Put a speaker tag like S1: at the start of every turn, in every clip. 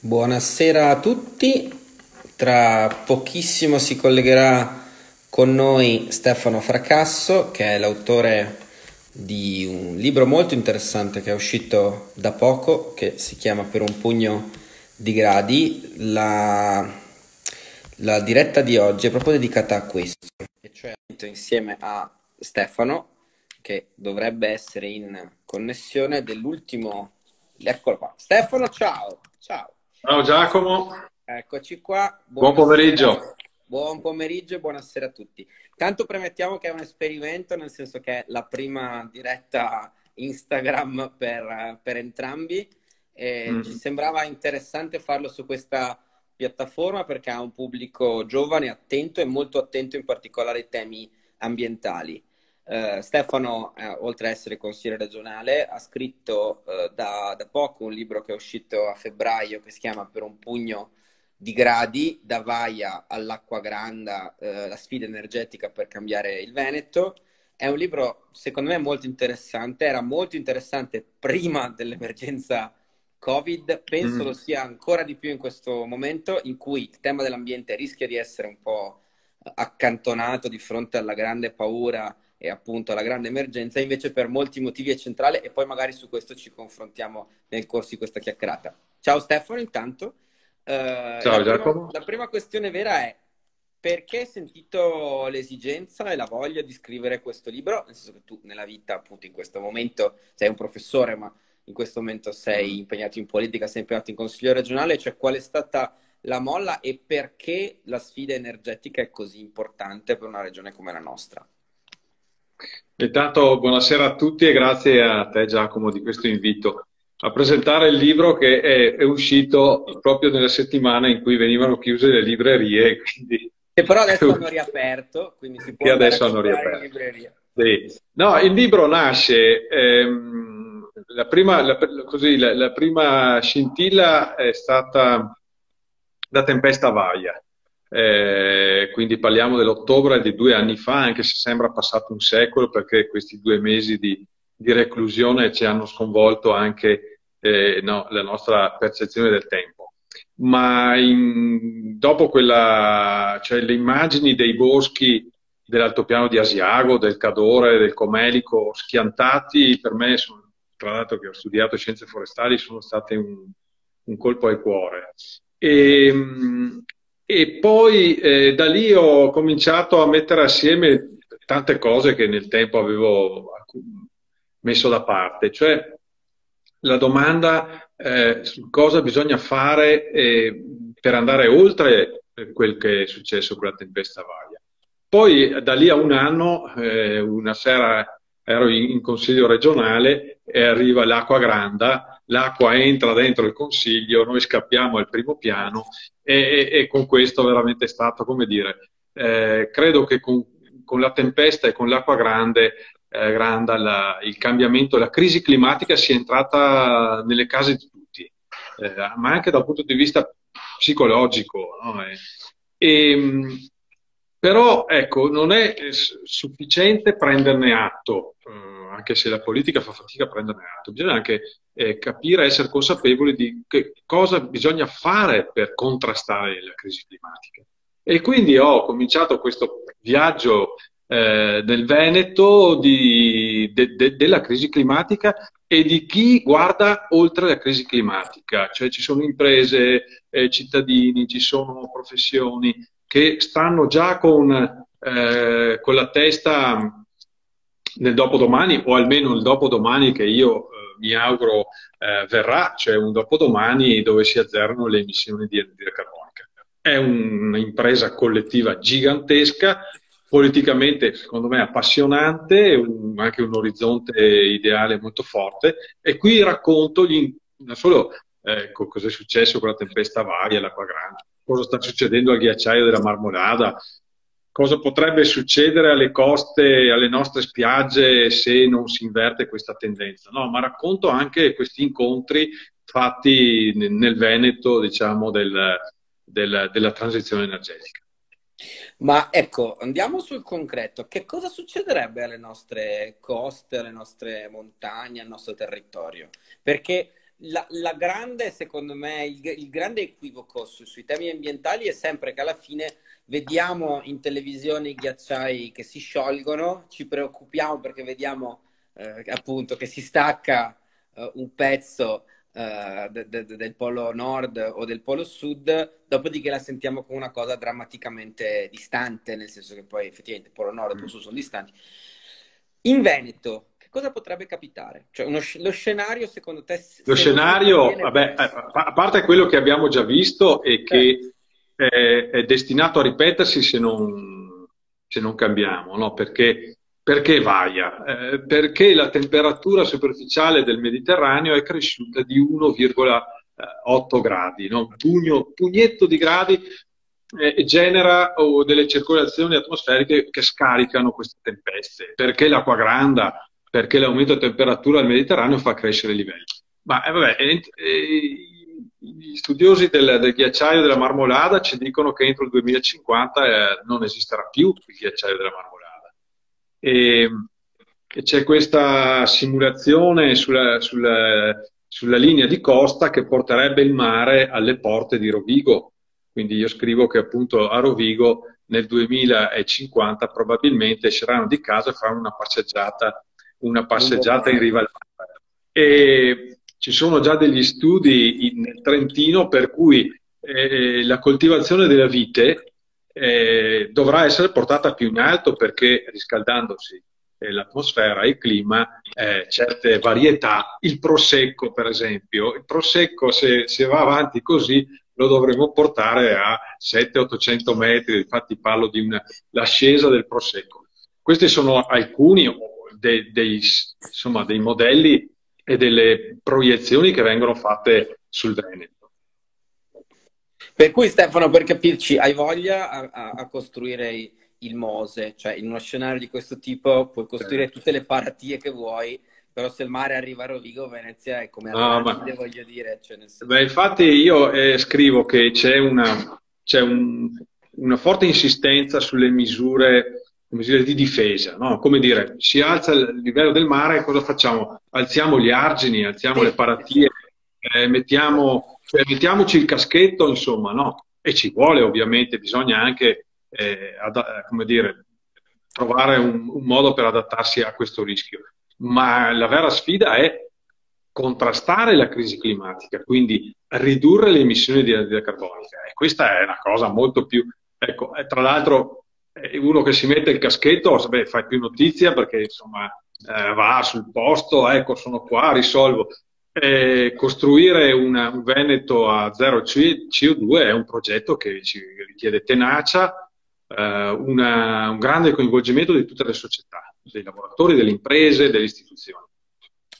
S1: Buonasera a tutti, tra pochissimo si collegherà con noi Stefano Fracasso che è l'autore di un libro molto interessante che è uscito da poco che si chiama Per un pugno di gradi. La, la diretta di oggi è proprio dedicata a questo, e cioè insieme a Stefano che dovrebbe essere in connessione dell'ultimo... Eccolo qua. Stefano, ciao! Ciao!
S2: Ciao Giacomo.
S1: Eccoci qua.
S2: Buon pomeriggio.
S1: Buon pomeriggio e buonasera a tutti. Tanto premettiamo che è un esperimento, nel senso che è la prima diretta Instagram per, per entrambi. E mm. Ci sembrava interessante farlo su questa piattaforma perché ha un pubblico giovane, attento e molto attento in particolare ai temi ambientali. Uh, Stefano, eh, oltre ad essere consigliere regionale, ha scritto uh, da, da, poco un libro che è uscito a febbraio che si chiama Per un pugno di gradi, da Vaia all'Acqua Granda, uh, la sfida energetica per cambiare il Veneto. È un libro, secondo me, molto interessante, era molto interessante prima dell'emergenza Covid, penso mm. lo sia ancora di più in questo momento in cui il tema dell'ambiente rischia di essere un po' accantonato di fronte alla grande paura e appunto la grande emergenza, invece per molti motivi è centrale e poi magari su questo ci confrontiamo nel corso di questa chiacchierata. Ciao Stefano, intanto.
S2: Uh, Ciao
S1: la
S2: Giacomo.
S1: Prima, la prima questione vera è perché hai sentito l'esigenza e la voglia di scrivere questo libro? Nel senso che tu nella vita, appunto, in questo momento sei un professore, ma in questo momento sei impegnato in politica, sei impegnato in consiglio regionale, cioè qual è stata la molla e perché la sfida energetica è così importante per una regione come la nostra?
S2: Intanto buonasera a tutti e grazie a te Giacomo di questo invito a presentare il libro che è, è uscito proprio nella settimana in cui venivano chiuse le librerie. Quindi...
S1: Che però adesso hanno riaperto, quindi si può
S2: che adesso hanno riaperto. libreria. Sì. No, il libro nasce, ehm, la, prima, la, così, la, la prima scintilla è stata da Tempesta Vaia eh, quindi parliamo dell'ottobre di due anni fa, anche se sembra passato un secolo, perché questi due mesi di, di reclusione ci hanno sconvolto anche eh, no, la nostra percezione del tempo. Ma in, dopo quella, cioè le immagini dei boschi dell'altopiano di Asiago, del Cadore, del Comelico, schiantati, per me, sono, tra l'altro che ho studiato scienze forestali, sono state un, un colpo al cuore. E, e poi eh, da lì ho cominciato a mettere assieme tante cose che nel tempo avevo messo da parte, cioè la domanda eh, su cosa bisogna fare eh, per andare oltre quel che è successo con la tempesta Vaia. Poi da lì a un anno, eh, una sera ero in, in consiglio regionale e arriva l'acqua granda, l'acqua entra dentro il consiglio, noi scappiamo al primo piano e, e, e con questo veramente è stato, come dire, eh, credo che con, con, la tempesta e con l'acqua grande, eh, grande la, il cambiamento, la crisi climatica sia entrata nelle case di tutti, eh, ma anche dal punto di vista psicologico. No? E, ehm, però ecco, non è sufficiente prenderne atto, eh, anche se la politica fa fatica a prenderne atto, bisogna anche eh, capire, essere consapevoli di cosa bisogna fare per contrastare la crisi climatica. E quindi ho cominciato questo viaggio eh, nel Veneto di, de, de, della crisi climatica e di chi guarda oltre la crisi climatica, cioè ci sono imprese, eh, cittadini, ci sono professioni che stanno già con, eh, con la testa nel dopodomani, o almeno il dopodomani che io eh, mi auguro eh, verrà, cioè un dopodomani dove si azzerano le emissioni di anidride carbonica. È un'impresa collettiva gigantesca, politicamente secondo me appassionante, un, anche un orizzonte ideale molto forte e qui racconto gli, non solo eh, cosa è successo con la tempesta varia, l'acqua grande, cosa sta succedendo al ghiacciaio della Marmolada, cosa potrebbe succedere alle coste, alle nostre spiagge se non si inverte questa tendenza. No, ma racconto anche questi incontri fatti nel Veneto, diciamo, del, del, della transizione energetica.
S1: Ma ecco, andiamo sul concreto. Che cosa succederebbe alle nostre coste, alle nostre montagne, al nostro territorio? Perché la, la, grande, secondo me, il, il grande equivoco su, sui temi ambientali è sempre che alla fine vediamo in televisione i ghiacciai che si sciolgono, ci preoccupiamo perché vediamo eh, appunto che si stacca eh, un pezzo eh, de, de, del polo nord o del polo sud, dopodiché la sentiamo come una cosa drammaticamente distante, nel senso che poi effettivamente il polo nord e polo sud sono distanti. In Veneto, che cosa potrebbe capitare? Cioè uno, lo scenario secondo te...
S2: Lo scenario, vabbè, a parte quello che abbiamo già visto e che è, è destinato a ripetersi se non, se non cambiamo, no? Perché perché vaia? Eh, perché la temperatura superficiale del Mediterraneo è cresciuta di 1,8 gradi, no? pugno, pugnetto di gradi eh, genera oh, delle circolazioni atmosferiche che scaricano queste tempeste. Perché l'acqua granda? Perché l'aumento di temperatura del Mediterraneo fa crescere i livelli. Ma eh, vabbè, gli studiosi del, del, ghiacciaio della Marmolada ci dicono che entro il 2050 eh, non esisterà più il ghiacciaio della Marmolada e, e c'è questa simulazione sulla, sulla, sulla linea di costa che porterebbe il mare alle porte di Rovigo. Quindi io scrivo che appunto a Rovigo nel 2050 probabilmente esceranno di casa e faranno una passeggiata, una passeggiata in riva al mare. E ci sono già degli studi in Trentino per cui eh, la coltivazione della vite eh, dovrà essere portata più in alto perché riscaldandosi eh, l'atmosfera e il clima, eh, certe varietà, il prosecco per esempio, il prosecco se, se va avanti così lo dovremo portare a 700-800 metri, infatti parlo di una, del prosecco. Questi sono alcuni dei, dei, insomma, dei modelli e delle proiezioni che vengono fatte sul Veneto.
S1: Per cui Stefano, per capirci, hai voglia a, a, a costruire il Mose, cioè in uno scenario di questo tipo puoi costruire certo. tutte le paratie che vuoi, però se il mare arriva a Rovigo, Venezia è come no, ma... voglio dire. Cioè senso...
S2: Beh, infatti io eh, scrivo che c'è, una, c'è un, una forte insistenza sulle misure, misure di difesa, no? come dire, si alza il livello del mare, cosa facciamo? Alziamo gli argini, alziamo le paratie, eh, mettiamo cioè, mettiamoci il caschetto, insomma, no? E ci vuole ovviamente, bisogna anche, eh, ad, come dire, trovare un, un, modo per adattarsi a questo rischio. Ma la vera sfida è contrastare la crisi climatica, quindi ridurre le emissioni di anidride carbonica. E questa è una cosa molto più... Ecco, tra l'altro, uno che si mette il caschetto, beh, fai più notizia perché insomma eh, va sul posto, ecco, sono qua, risolvo. Eh, costruire una, un Veneto a zero CO2 è un progetto che ci richiede tenacia, eh, una, un grande coinvolgimento di tutte le società, dei lavoratori, delle imprese, delle istituzioni.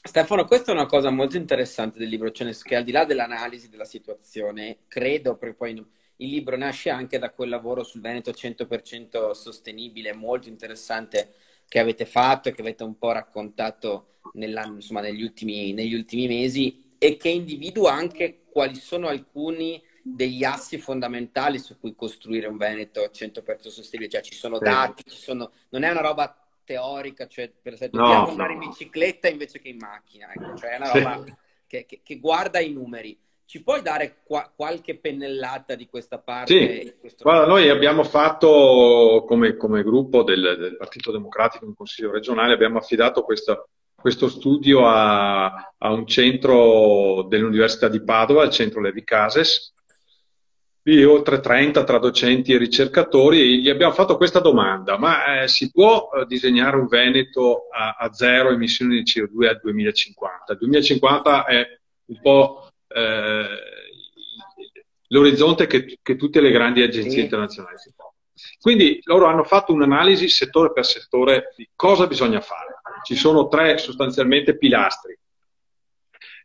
S1: Stefano, questa è una cosa molto interessante del libro, cioè che al di là dell'analisi della situazione, credo, perché poi il libro nasce anche da quel lavoro sul Veneto 100% sostenibile, molto interessante che avete fatto e che avete un po' raccontato insomma, negli, ultimi, negli ultimi mesi e che individua anche quali sono alcuni degli assi fondamentali su cui costruire un Veneto 100% sostenibile, cioè ci sono dati, ci sono... non è una roba teorica, cioè per esempio dobbiamo no, andare no. in bicicletta invece che in macchina, ecco, cioè è una roba sì. che, che, che, guarda i numeri. Ci puoi dare qua, qualche pennellata di questa parte?
S2: Sì, Guarda, noi abbiamo fatto come, come gruppo del, del, Partito Democratico in Consiglio regionale, abbiamo affidato questa, questo studio a, a, un centro dell'Università di Padova, il centro Levi Cases, di oltre 30 tra docenti e ricercatori, e gli abbiamo fatto questa domanda, ma eh, si può eh, disegnare un Veneto a, a, zero emissioni di CO2 al 2050? Il 2050 è un po' l'orizzonte che, che, tutte le grandi agenzie sì. internazionali si pongono. Quindi loro hanno fatto un'analisi settore per settore di cosa bisogna fare. Ci sono tre sostanzialmente pilastri.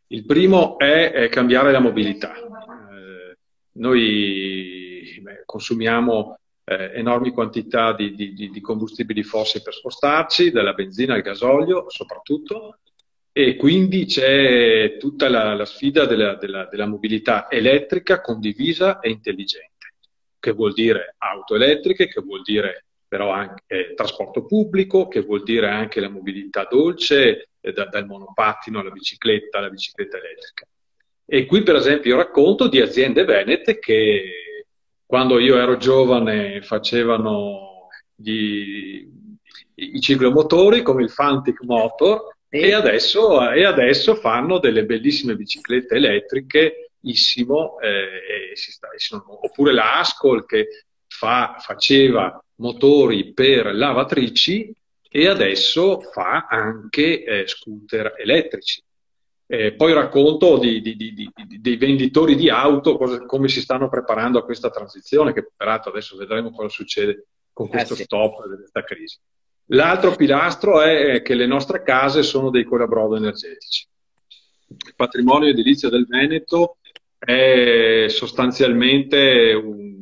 S2: Il primo è, è cambiare la mobilità. Eh, noi beh, consumiamo eh, enormi quantità di, di, di, combustibili fossili per spostarci, dalla benzina al gasolio soprattutto, e quindi c'è tutta la, la sfida della, della, della, mobilità elettrica condivisa e intelligente, che vuol dire auto elettriche, che vuol dire però anche eh, trasporto pubblico, che vuol dire anche la mobilità dolce, eh, da, dal monopattino alla bicicletta, alla bicicletta elettrica. E qui, per esempio, racconto di aziende venete che quando io ero giovane facevano gli, i ciclomotori come il Fantic Motor e adesso, e adesso fanno delle bellissime biciclette elettriche Issimo, eh, sta, oppure la Ascol che fa, faceva motori per lavatrici e adesso fa anche eh, scooter elettrici. Eh, poi racconto di, di, di, dei venditori di auto, cosa, come si stanno preparando a questa transizione, che peraltro adesso vedremo cosa succede con questo eh sì. stop di questa crisi. L'altro pilastro è che le nostre case sono dei colabrodo energetici. Il patrimonio edilizio del Veneto è sostanzialmente un,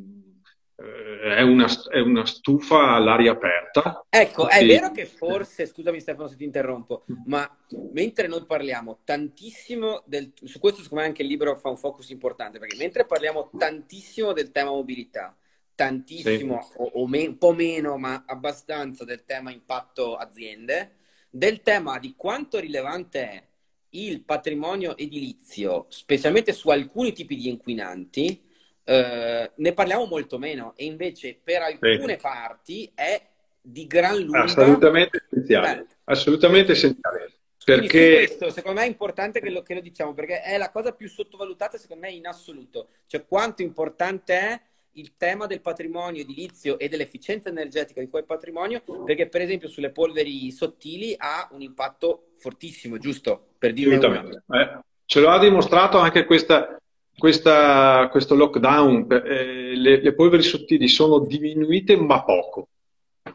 S2: eh, è una, è una, stufa all'aria aperta.
S1: Ecco, è vero che forse, scusami Stefano se ti interrompo, ma mentre noi parliamo tantissimo del, su questo secondo me anche il libro fa un focus importante, perché mentre parliamo tantissimo del tema mobilità, tantissimo, sì. o, o me, un po' meno, ma abbastanza del tema impatto aziende, del tema di quanto rilevante è il patrimonio edilizio, specialmente su alcuni tipi di inquinanti, eh, ne parliamo molto meno e invece per alcune sì. parti è di gran lunga
S2: assolutamente essenziale, assolutamente essenziale. Perché
S1: questo secondo me è importante che lo, che lo diciamo perché è la cosa più sottovalutata secondo me in assoluto, cioè quanto importante è il tema del patrimonio edilizio e dell'efficienza energetica di quel patrimonio, perché per esempio sulle polveri sottili ha un impatto fortissimo, giusto? Per dire
S2: eh, ce lo ha dimostrato anche questa, questa, questo lockdown. Eh, le, le, polveri sottili sono diminuite ma poco,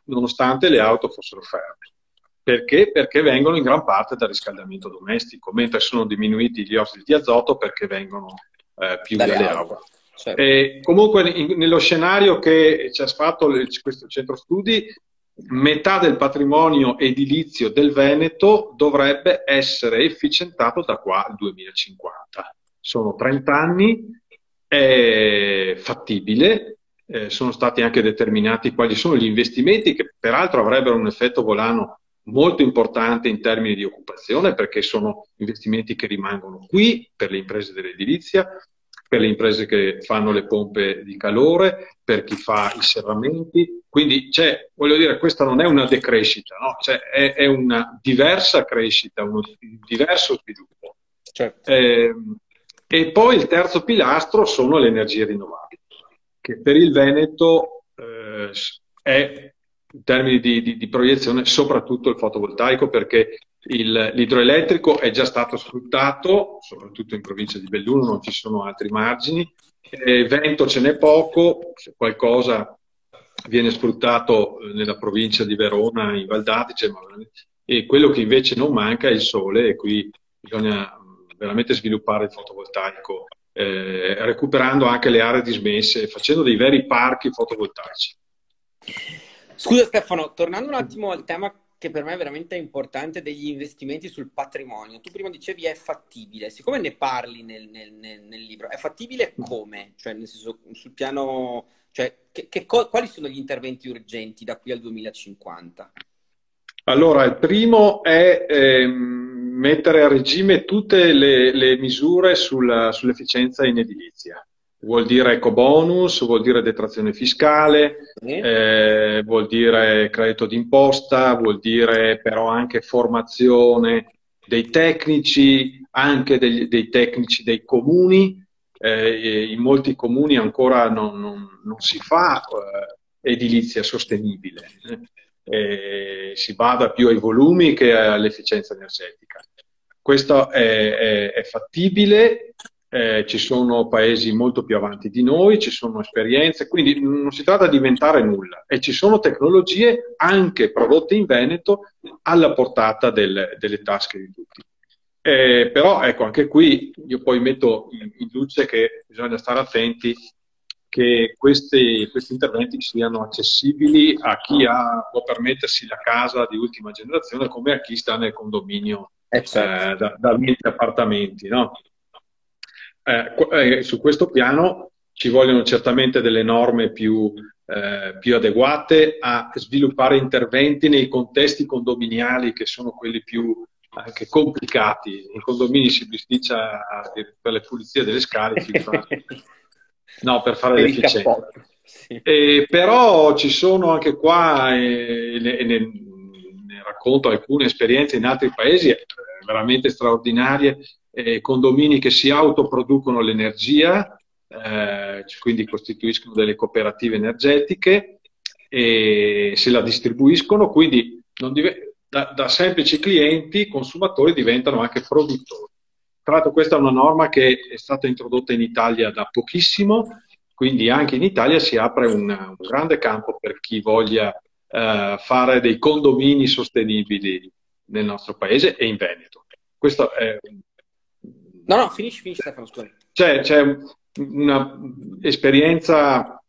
S2: nonostante le auto fossero ferme. Perché? Perché vengono in gran parte dal riscaldamento domestico, mentre sono diminuiti gli ossidi di azoto perché vengono eh, più dalle, dalle acque. Certo. Eh, comunque, in, nello scenario che ci ha fatto questo centro studi, metà del patrimonio edilizio del Veneto dovrebbe essere efficientato da qua al 2050. Sono 30 anni, è fattibile, eh, sono stati anche determinati quali sono gli investimenti che peraltro avrebbero un effetto volano molto importante in termini di occupazione perché sono investimenti che rimangono qui per le imprese dell'edilizia, per le imprese che fanno le pompe di calore, per chi fa i serramenti. Quindi c'è, voglio dire, questa non è una decrescita, no? cioè, è, è, una diversa crescita, uno diverso sviluppo. Certo. Eh, e poi il terzo pilastro sono le energie rinnovabili, che per il Veneto eh, è in termini di, di, di, proiezione soprattutto il fotovoltaico perché il, l'idroelettrico è già stato sfruttato, soprattutto in provincia di Belluno, non ci sono altri margini. Eh, vento ce n'è poco, se qualcosa viene sfruttato eh, nella provincia di Verona, in Valdatice, ma, e quello che invece non manca è il sole e qui bisogna veramente sviluppare il fotovoltaico, eh, recuperando anche le aree dismesse, facendo dei veri parchi fotovoltaici.
S1: Scusa Stefano, tornando un attimo al tema che per me è veramente importante degli investimenti sul patrimonio. Tu prima dicevi è fattibile, siccome ne parli nel, nel, nel, nel libro, è fattibile come? Cioè, nel senso, sul piano, cioè, che, che, quali sono gli interventi urgenti da qui al 2050?
S2: Allora, il primo è eh, mettere a regime tutte le, le misure sulla, sull'efficienza in edilizia vuol dire eco bonus, vuol dire detrazione fiscale, eh, vuol dire credito d'imposta, vuol dire però anche formazione dei tecnici, anche degli, dei tecnici dei comuni. Eh, in molti comuni ancora non, non, non si fa eh, edilizia sostenibile, eh. si bada più ai volumi che all'efficienza energetica. Questo è, è, è fattibile, eh, ci sono paesi molto più avanti di noi, ci sono esperienze, quindi non si tratta di inventare nulla e ci sono tecnologie anche prodotte in Veneto alla portata del, delle tasche di tutti. Eh, però ecco, anche qui io poi metto in, luce che bisogna stare attenti che questi, questi, interventi siano accessibili a chi ha, può permettersi la casa di ultima generazione come a chi sta nel condominio eh, certo. eh, da, da 20 appartamenti. No? Eh, su questo piano ci vogliono certamente delle norme più, eh, più, adeguate a sviluppare interventi nei contesti condominiali che sono quelli più, anche complicati. In condomini si bisticcia per le pulizie delle scale, fa... no, per fare l'efficienza. Sì. Eh, però ci sono anche qua, e ne, ne, ne, racconto alcune esperienze in altri paesi eh, veramente straordinarie, eh, condomini che si autoproducono l'energia, eh, quindi costituiscono delle cooperative energetiche e se la distribuiscono, quindi da, da semplici clienti, consumatori diventano anche produttori. Tra l'altro questa è una norma che è stata introdotta in Italia da pochissimo, quindi anche in Italia si apre un, un grande campo per chi voglia uh, fare dei condomini sostenibili nel nostro paese e in Veneto. Questo è...
S1: No, no, finisci, finisci Stefano, scusa.
S2: C'è, c'è un'esperienza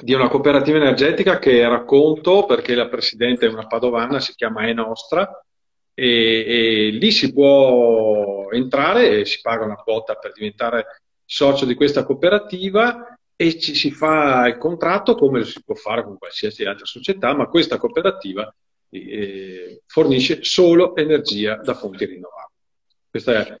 S2: di una cooperativa energetica che racconto perché la presidente è una padovana, si chiama E Nostra, e, e, lì si può entrare e si paga una quota per diventare socio di questa cooperativa e ci si fa il contratto come si può fare con qualsiasi altra società, ma questa cooperativa eh, fornisce solo energia da fonti rinnovabili. Questa è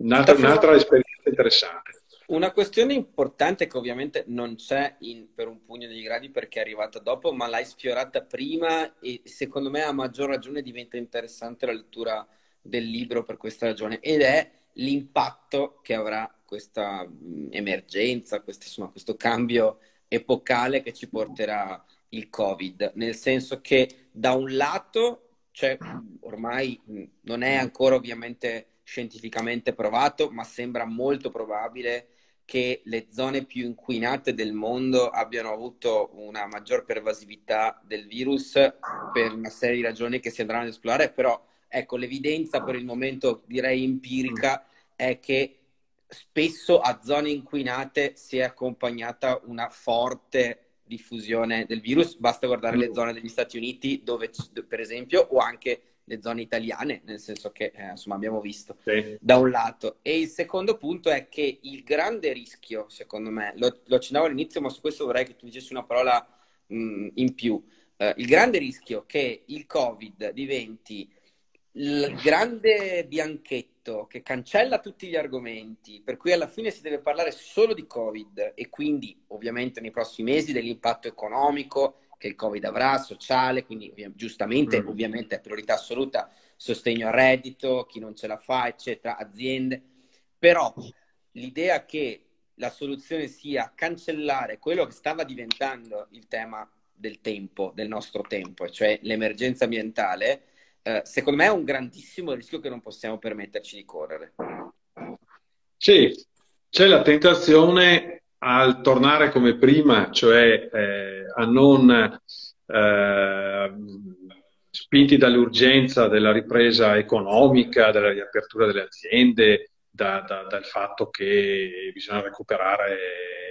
S2: un'altra, un'altra esperienza interessante.
S1: Una questione importante che ovviamente non c'è in, per un pugno di gradi perché è arrivata dopo, ma l'hai sfiorata prima e secondo me a maggior ragione diventa interessante la lettura del libro per questa ragione ed è l'impatto che avrà questa emergenza, questo, insomma, questo cambio epocale che ci porterà il Covid, nel senso che da un lato, cioè, ormai non è ancora ovviamente scientificamente provato, ma sembra molto probabile che le zone più inquinate del mondo abbiano avuto una maggior pervasività del virus per una serie di ragioni che si andranno ad esplorare, però ecco, l'evidenza per il momento direi empirica è che spesso a zone inquinate si è accompagnata una forte diffusione del virus, basta guardare le zone degli Stati Uniti dove, per esempio, o anche le zone italiane, nel senso che eh, insomma abbiamo visto sì. da un lato. E il secondo punto è che il grande rischio, secondo me, lo, lo accennavo all'inizio, ma su questo vorrei che tu dicessi una parola mh, in più. Uh, il grande rischio che il Covid diventi il grande bianchetto che cancella tutti gli argomenti, per cui alla fine si deve parlare solo di Covid e quindi ovviamente nei prossimi mesi dell'impatto economico che il Covid avrà, sociale, quindi giustamente mm. ovviamente è priorità assoluta sostegno al reddito, chi non ce la fa, eccetera, aziende, però l'idea che la soluzione sia cancellare quello che stava diventando il tema del tempo, del nostro tempo, cioè l'emergenza ambientale, eh, secondo me è un grandissimo rischio che non possiamo permetterci di correre.
S2: Sì, c'è la tentazione al tornare come prima, cioè eh, a non eh, spinti dall'urgenza della ripresa economica, della riapertura delle aziende, da, da, dal fatto che bisogna recuperare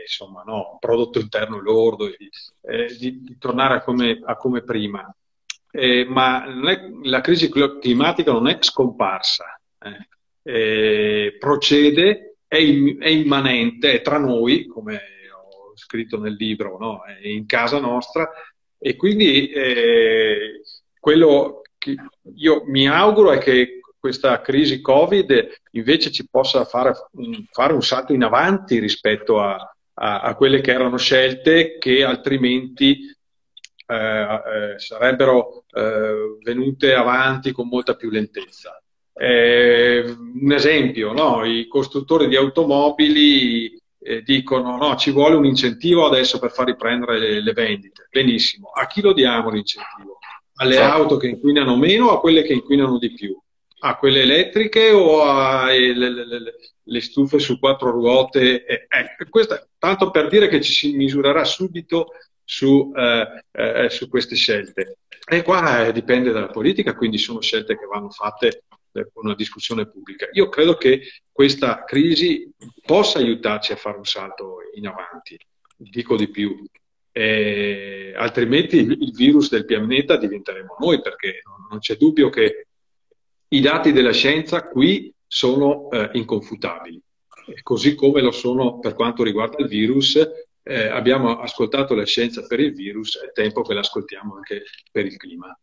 S2: insomma, no, prodotto interno lordo, eh, di, di, tornare a come, a come prima eh, ma è, la crisi climatica non è scomparsa, eh. Eh, procede, è, è, immanente, è tra noi, come ho scritto nel libro, no? è in casa nostra e quindi eh, quello che io mi auguro è che questa crisi Covid invece ci possa fare, fare un salto in avanti rispetto a, a, a quelle che erano scelte che altrimenti eh, eh, sarebbero eh, venute avanti con molta più lentezza. Eh, un esempio, no? i costruttori di automobili eh, dicono no, ci vuole un incentivo adesso per far riprendere le, le vendite. Benissimo, a chi lo diamo l'incentivo? Alle certo. auto che inquinano meno o a quelle che inquinano di più? A quelle elettriche o alle le, le, le stufe su quattro ruote? Eh, questo, tanto per dire che ci si misurerà subito su, eh, eh, su queste scelte. E qua eh, dipende dalla politica, quindi sono scelte che vanno fatte una discussione pubblica. Io credo che questa crisi possa aiutarci a fare un salto in avanti, dico di più. Eh, altrimenti il virus del pianeta diventeremo noi, perché non c'è dubbio che i dati della scienza qui sono eh, inconfutabili, così come lo sono per quanto riguarda il virus eh, abbiamo ascoltato la scienza per il virus, è tempo che l'ascoltiamo anche per il clima.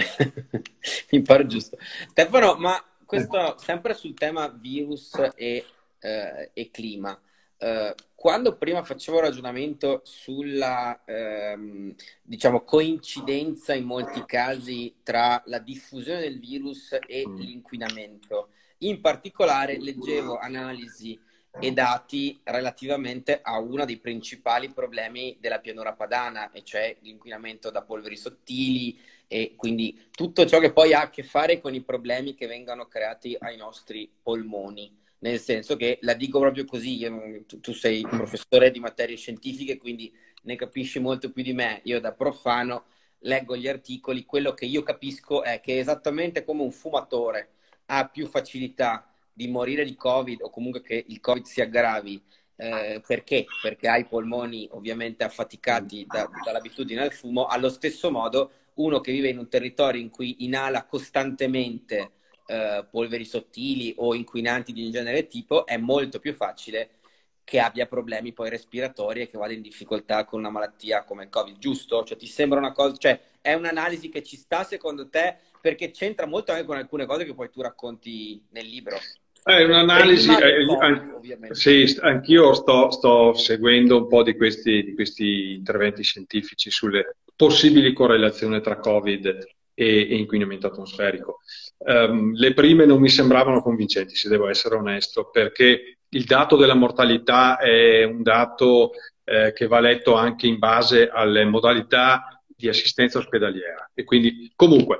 S1: Mi pare giusto. Stefano, ma questo sempre sul tema virus e, eh, e clima. Eh, quando prima facevo un ragionamento sulla ehm, diciamo, coincidenza in molti casi tra la diffusione del virus e mm. l'inquinamento, in particolare leggevo analisi e dati relativamente a uno dei principali problemi della pianura padana, e cioè l'inquinamento da polveri sottili e quindi tutto ciò che poi ha a che fare con i problemi che vengono creati ai nostri polmoni. Nel senso che la dico proprio così, io, tu, tu sei professore di materie scientifiche, quindi ne capisci molto più di me. Io da profano leggo gli articoli, quello che io capisco è che esattamente come un fumatore ha più facilità di morire di Covid o comunque che il Covid si aggravi. Eh, perché? Perché hai i polmoni ovviamente affaticati da, dall'abitudine al fumo. Allo stesso modo, uno che vive in un territorio in cui inala costantemente eh, polveri sottili o inquinanti di un genere tipo, è molto più facile che abbia problemi poi respiratori e che vada in difficoltà con una malattia come il Covid, giusto? Cioè ti sembra una cosa, cioè è un'analisi che ci sta secondo te perché c'entra molto anche con alcune cose che poi tu racconti nel libro.
S2: È un'analisi, eh, an- sì, anch'io sto, sto, seguendo un po' di questi, di questi, interventi scientifici sulle possibili correlazioni tra Covid e, e inquinamento atmosferico. Um, le prime non mi sembravano convincenti, se devo essere onesto, perché il dato della mortalità è un dato eh, che va letto anche in base alle modalità di assistenza ospedaliera. E quindi, comunque,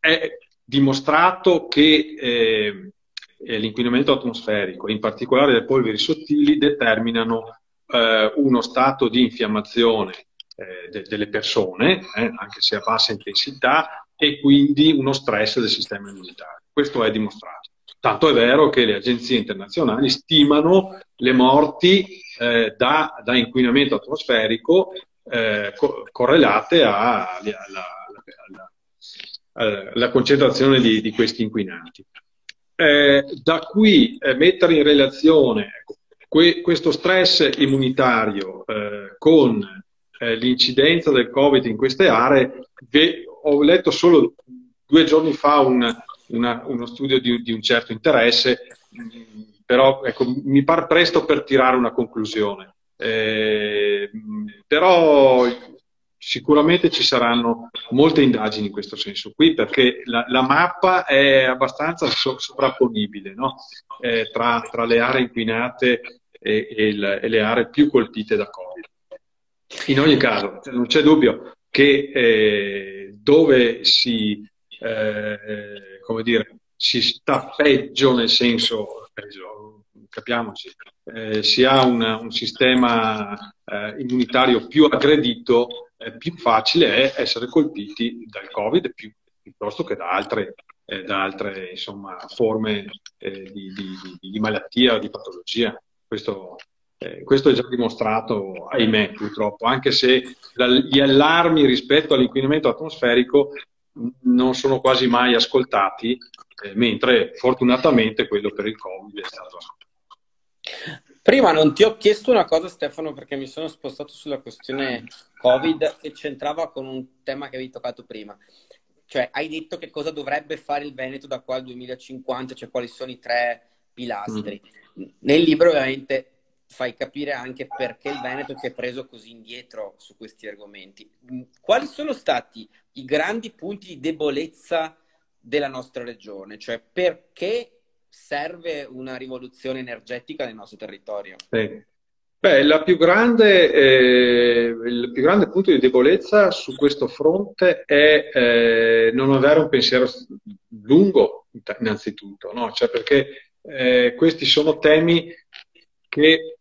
S2: è dimostrato che eh, l'inquinamento atmosferico, in particolare le polveri sottili, determinano eh, uno stato di infiammazione eh, de- delle persone, eh, anche se a bassa intensità, e quindi uno stress del sistema immunitario. Questo è dimostrato. Tanto è vero che le agenzie internazionali stimano le morti eh, da, da, inquinamento atmosferico eh, co- correlate alla, alla concentrazione di, di questi inquinanti. Eh, da qui eh, mettere in relazione que- questo stress immunitario eh, con eh, l'incidenza del Covid in queste aree, ho letto solo due giorni fa un, una, uno studio di, di, un certo interesse, però ecco, mi pare presto per tirare una conclusione. Eh, però sicuramente ci saranno molte indagini in questo senso qui perché la, la mappa è abbastanza so, sovrapponibile no? eh, tra, tra, le aree inquinate e, e, il, e, le aree più colpite da Covid. In ogni caso, non c'è dubbio che eh, dove si, eh, come dire, si sta peggio nel senso, capiamoci, eh, si ha una, un sistema eh, immunitario più aggredito, eh, più facile è essere colpiti dal Covid più, piuttosto che da altre, eh, da altre insomma, forme eh, di, di, di, malattia o di patologia. Questo, eh, questo, è già dimostrato, ahimè, purtroppo, anche se la, gli allarmi rispetto all'inquinamento atmosferico non sono quasi mai ascoltati, eh, mentre fortunatamente quello per il Covid è stato ascoltato.
S1: Prima non ti ho chiesto una cosa, Stefano, perché mi sono spostato sulla questione Covid che c'entrava con un tema che avevi toccato prima. Cioè, hai detto che cosa dovrebbe fare il Veneto da qua al 2050, cioè quali sono i tre pilastri. Mm. Nel libro, ovviamente, fai capire anche perché il Veneto si è preso così indietro su questi argomenti. Mm, quali sono stati i grandi punti di debolezza della nostra regione? Cioè, perché serve una rivoluzione energetica nel nostro territorio?
S2: Sì. Beh, più grande, eh, il più grande punto di debolezza su questo fronte è eh, non avere un pensiero lungo, innanzitutto, no? cioè perché eh, questi sono temi che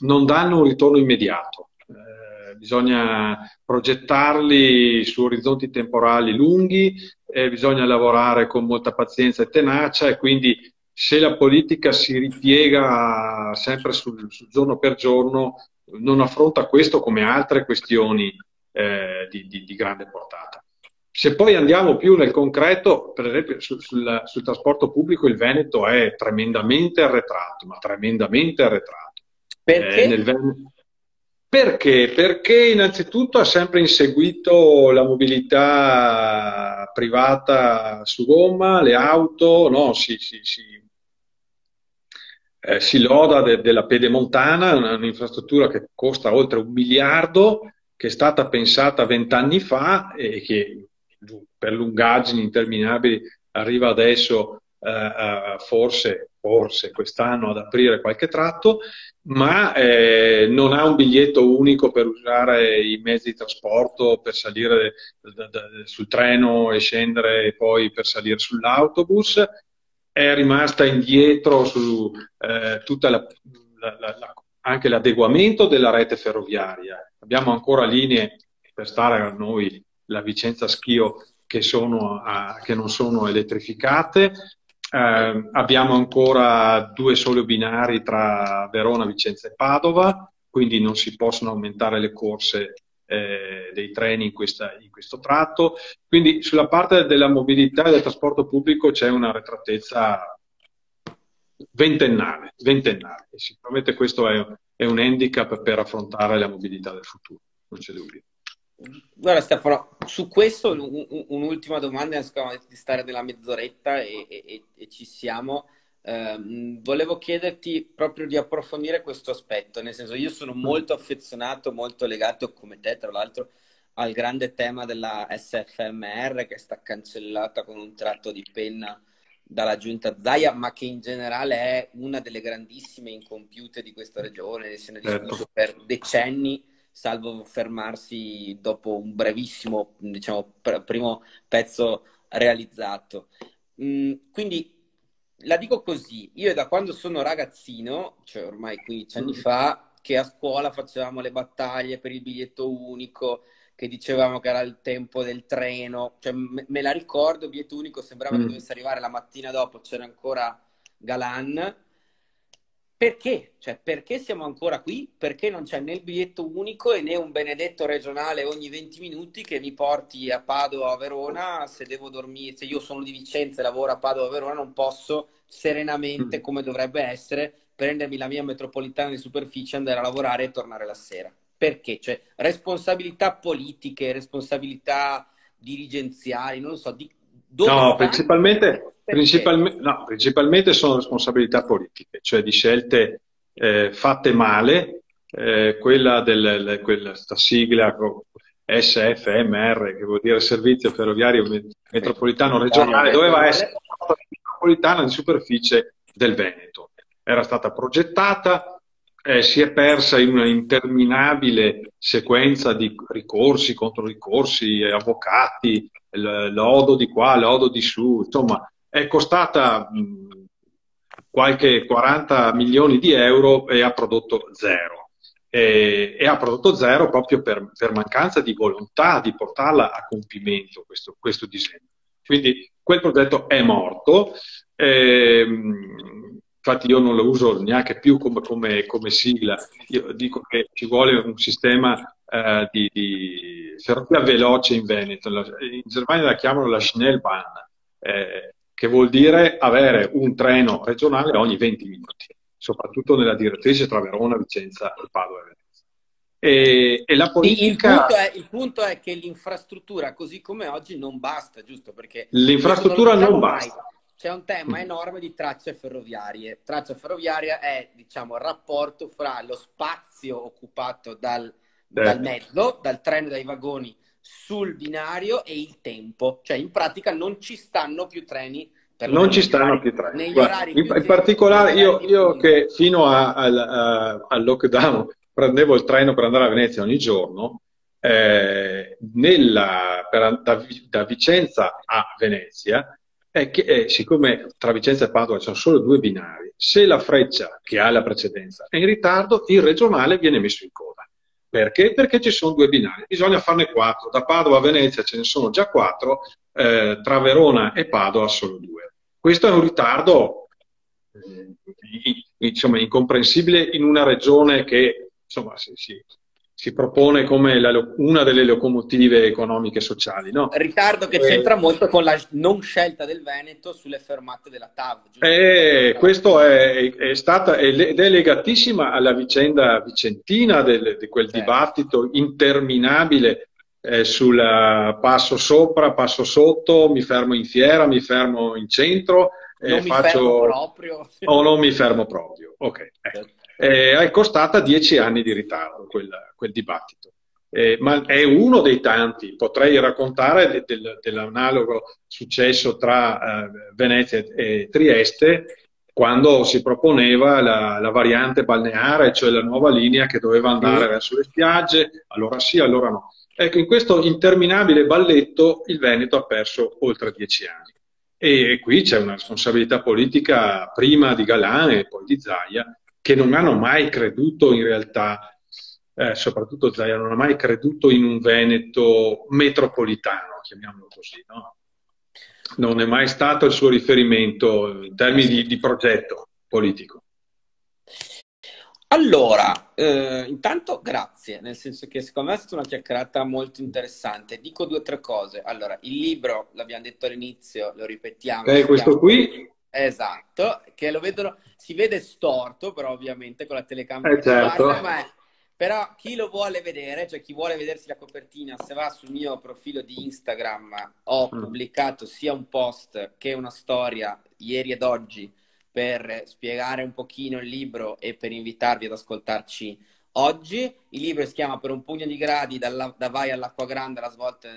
S2: non danno un ritorno immediato. Eh, bisogna progettarli su orizzonti temporali lunghi, bisogna lavorare con molta pazienza e tenacia e quindi se la politica si ripiega sempre sul, sul giorno per giorno, non affronta questo come altre questioni eh, di, di, di, grande portata. Se poi andiamo più nel concreto, per esempio sul, sul, sul, trasporto pubblico il Veneto è tremendamente arretrato, ma tremendamente arretrato.
S1: Perché? Eh, Veneto...
S2: Perché? Perché innanzitutto ha sempre inseguito la mobilità privata su gomma, le auto, no? si, si, si, eh, si loda de, della pedemontana, un'infrastruttura che costa oltre un miliardo, che è stata pensata vent'anni fa e che per lungaggini interminabili arriva adesso eh, forse, forse quest'anno ad aprire qualche tratto ma eh, non ha un biglietto unico per usare i mezzi di trasporto, per salire sul treno e scendere e poi per salire sull'autobus, è rimasta indietro su eh, tutta la, la, la, anche l'adeguamento della rete ferroviaria. Abbiamo ancora linee per stare a noi la Vicenza Schio che, a, che non sono elettrificate, eh, abbiamo ancora due soli binari tra Verona, Vicenza e Padova, quindi non si possono aumentare le corse eh, dei treni in, questa, in, questo tratto. Quindi sulla parte della mobilità e del trasporto pubblico c'è una retratezza ventennale, ventennale. e sicuramente questo è, è un handicap per affrontare la mobilità del futuro, non c'è dubbio.
S1: Guarda Stefano, su questo un'ultima domanda, di stare nella mezz'oretta e, e, e ci siamo. Eh, volevo chiederti proprio di approfondire questo aspetto, nel senso io sono molto affezionato, molto legato come te tra l'altro al grande tema della SFMR che sta cancellata con un tratto di penna dalla giunta Zaia, ma che in generale è una delle grandissime incompiute di questa regione, se ne discusso certo. per decenni salvo fermarsi dopo un brevissimo, diciamo, pr- primo pezzo realizzato. Mm, quindi la dico così, io da quando sono ragazzino, cioè ormai 15 anni mm. fa, che a scuola facevamo le battaglie per il biglietto unico, che dicevamo che era il tempo del treno, cioè me, me la ricordo, il biglietto unico sembrava mm. che dovesse arrivare la mattina dopo, c'era ancora Galan, perché? Cioè, perché siamo ancora qui? Perché non c'è né il biglietto unico e né un benedetto regionale ogni 20 minuti che mi porti a Padova o a Verona se devo dormire, se io sono di Vicenza e lavoro a Padova o a Verona non posso serenamente, mm. come dovrebbe essere, prendermi la mia metropolitana di superficie, andare a lavorare e tornare la sera. Perché? Cioè, responsabilità politiche, responsabilità dirigenziali, non lo so, di,
S2: dove no, principalmente, principalmente, no, principalmente, sono responsabilità politiche, cioè di scelte eh, fatte male, eh, quella del quella, sigla SFMR, che vuol dire Servizio Ferroviario Metropolitano Regionale, doveva essere la metropolitana di superficie del Veneto. Era stata progettata, eh, si è persa in una interminabile sequenza di ricorsi, controricorsi, avvocati, lodo di qua, lodo di su, insomma è costata mh, qualche 40 milioni di euro e ha prodotto zero. E, e ha prodotto zero proprio per, per, mancanza di volontà di portarla a compimento questo, questo disegno. Quindi quel progetto è morto. E, infatti io non lo uso neanche più come, come, come sigla, io dico che ci vuole un sistema eh, di, di, ferrovia veloce in Veneto. In Germania la chiamano la Schnellbahn, eh, che vuol dire avere un treno regionale ogni 20 minuti, soprattutto nella direttrice tra Verona, Vicenza, Padova e Venezia. E, e la politica...
S1: il, punto è, il, punto è, che l'infrastruttura così come oggi non basta, giusto? Perché
S2: l'infrastruttura non, non basta.
S1: C'è un tema mm. enorme di tracce ferroviarie. Traccia ferroviaria è, diciamo, il rapporto fra lo spazio occupato dal dal mezzo, dal treno, dai vagoni sul binario e il tempo. Cioè, in pratica non ci stanno più treni.
S2: non ci stanno orari, più treni. Guarda, in, in particolare io, io che fino a, a, a, al lockdown prendevo il treno per andare a Venezia ogni giorno, eh, nella, per, da, da, Vicenza a Venezia, è che eh, siccome tra Vicenza e Padova ci sono solo due binari, se la freccia che ha la precedenza è in ritardo, il regionale viene messo in coda. Perché? Perché ci sono due binari, bisogna farne quattro. Da Padova a Venezia ce ne sono già quattro, eh, tra Verona e Padova solo due. Questo è un ritardo eh, insomma, incomprensibile in una regione che insomma, si, si, si propone come la, una delle locomotive economiche e sociali. No?
S1: Ritardo che c'entra eh, molto con la non scelta del Veneto sulle fermate della TAV.
S2: Eh, questo è, è stata, ed è legatissima alla vicenda vicentina del, di quel certo. dibattito interminabile eh, sul passo sopra, passo sotto, mi fermo in fiera, mi fermo in centro.
S1: Eh, non faccio... mi fermo proprio.
S2: O non mi fermo proprio, ok. Ecco. Eh, è costata dieci anni di ritardo quel, quel dibattito. Eh, ma è uno dei tanti. Potrei raccontare de, de, dell'analogo successo tra eh, Venezia e Trieste quando si proponeva la, la, variante balneare, cioè la nuova linea che doveva andare mm. verso le spiagge, allora sì, allora no. Ecco, in questo interminabile balletto il Veneto ha perso oltre dieci anni. E qui c'è una responsabilità politica prima di Galan e poi di Zaia, che non hanno mai creduto in realtà, eh, soprattutto Zaia, non ha mai creduto in un Veneto metropolitano, chiamiamolo così, no? Non è mai stato il suo riferimento in termini di, di progetto politico.
S1: Allora, eh, intanto grazie, nel senso che secondo me è stata una chiacchierata molto interessante. Dico due o tre cose. Allora, il libro, l'abbiamo detto all'inizio, lo ripetiamo.
S2: Eh, questo qui?
S1: Esatto, che lo vedono, si vede storto, però ovviamente con la telecamera.
S2: Eh, certo.
S1: Guarda, è... Però chi lo vuole vedere, cioè chi vuole vedersi la copertina, se va sul mio profilo di Instagram, ho mm. pubblicato sia un post che una storia ieri ed oggi per spiegare un pochino il libro e per invitarvi ad ascoltarci oggi. Il libro si chiama Per un pugno di gradi, dalla, da Vai all'acqua grande, la svolta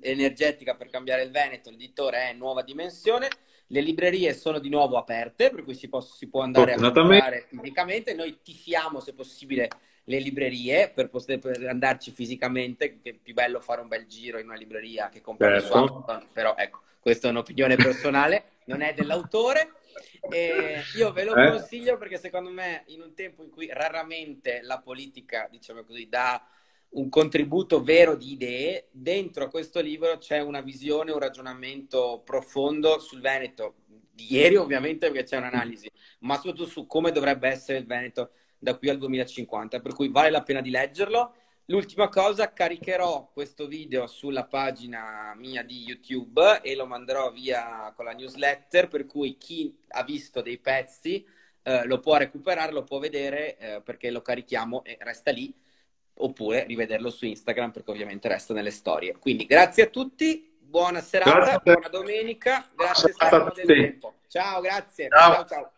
S1: energetica per cambiare il Veneto. L'editore è Nuova Dimensione. Le librerie sono di nuovo aperte, per cui si, può, si può andare a comprare fisicamente. Noi tifiamo, se possibile, le librerie per, poter, per andarci fisicamente, che è più bello fare un bel giro in una libreria che comprare certo. su Amazon, però ecco, questa è un'opinione personale, non è dell'autore. E io ve lo eh? consiglio perché secondo me in un tempo in cui raramente la politica, diciamo così, dà un contributo vero di idee. Dentro a questo libro c'è una visione, un ragionamento profondo sul Veneto, di ieri ovviamente perché c'è un'analisi, ma soprattutto su come dovrebbe essere il Veneto da qui al 2050, per cui vale la pena di leggerlo. L'ultima cosa, caricherò questo video sulla pagina mia di YouTube e lo manderò via con la newsletter, per cui chi ha visto dei pezzi eh, lo può recuperare, lo può vedere eh, perché lo carichiamo e resta lì oppure rivederlo su Instagram perché ovviamente resta nelle storie. Quindi grazie a tutti, buona serata, grazie. buona domenica, grazie Stefano del tempo. Ciao, grazie. ciao. ciao. ciao.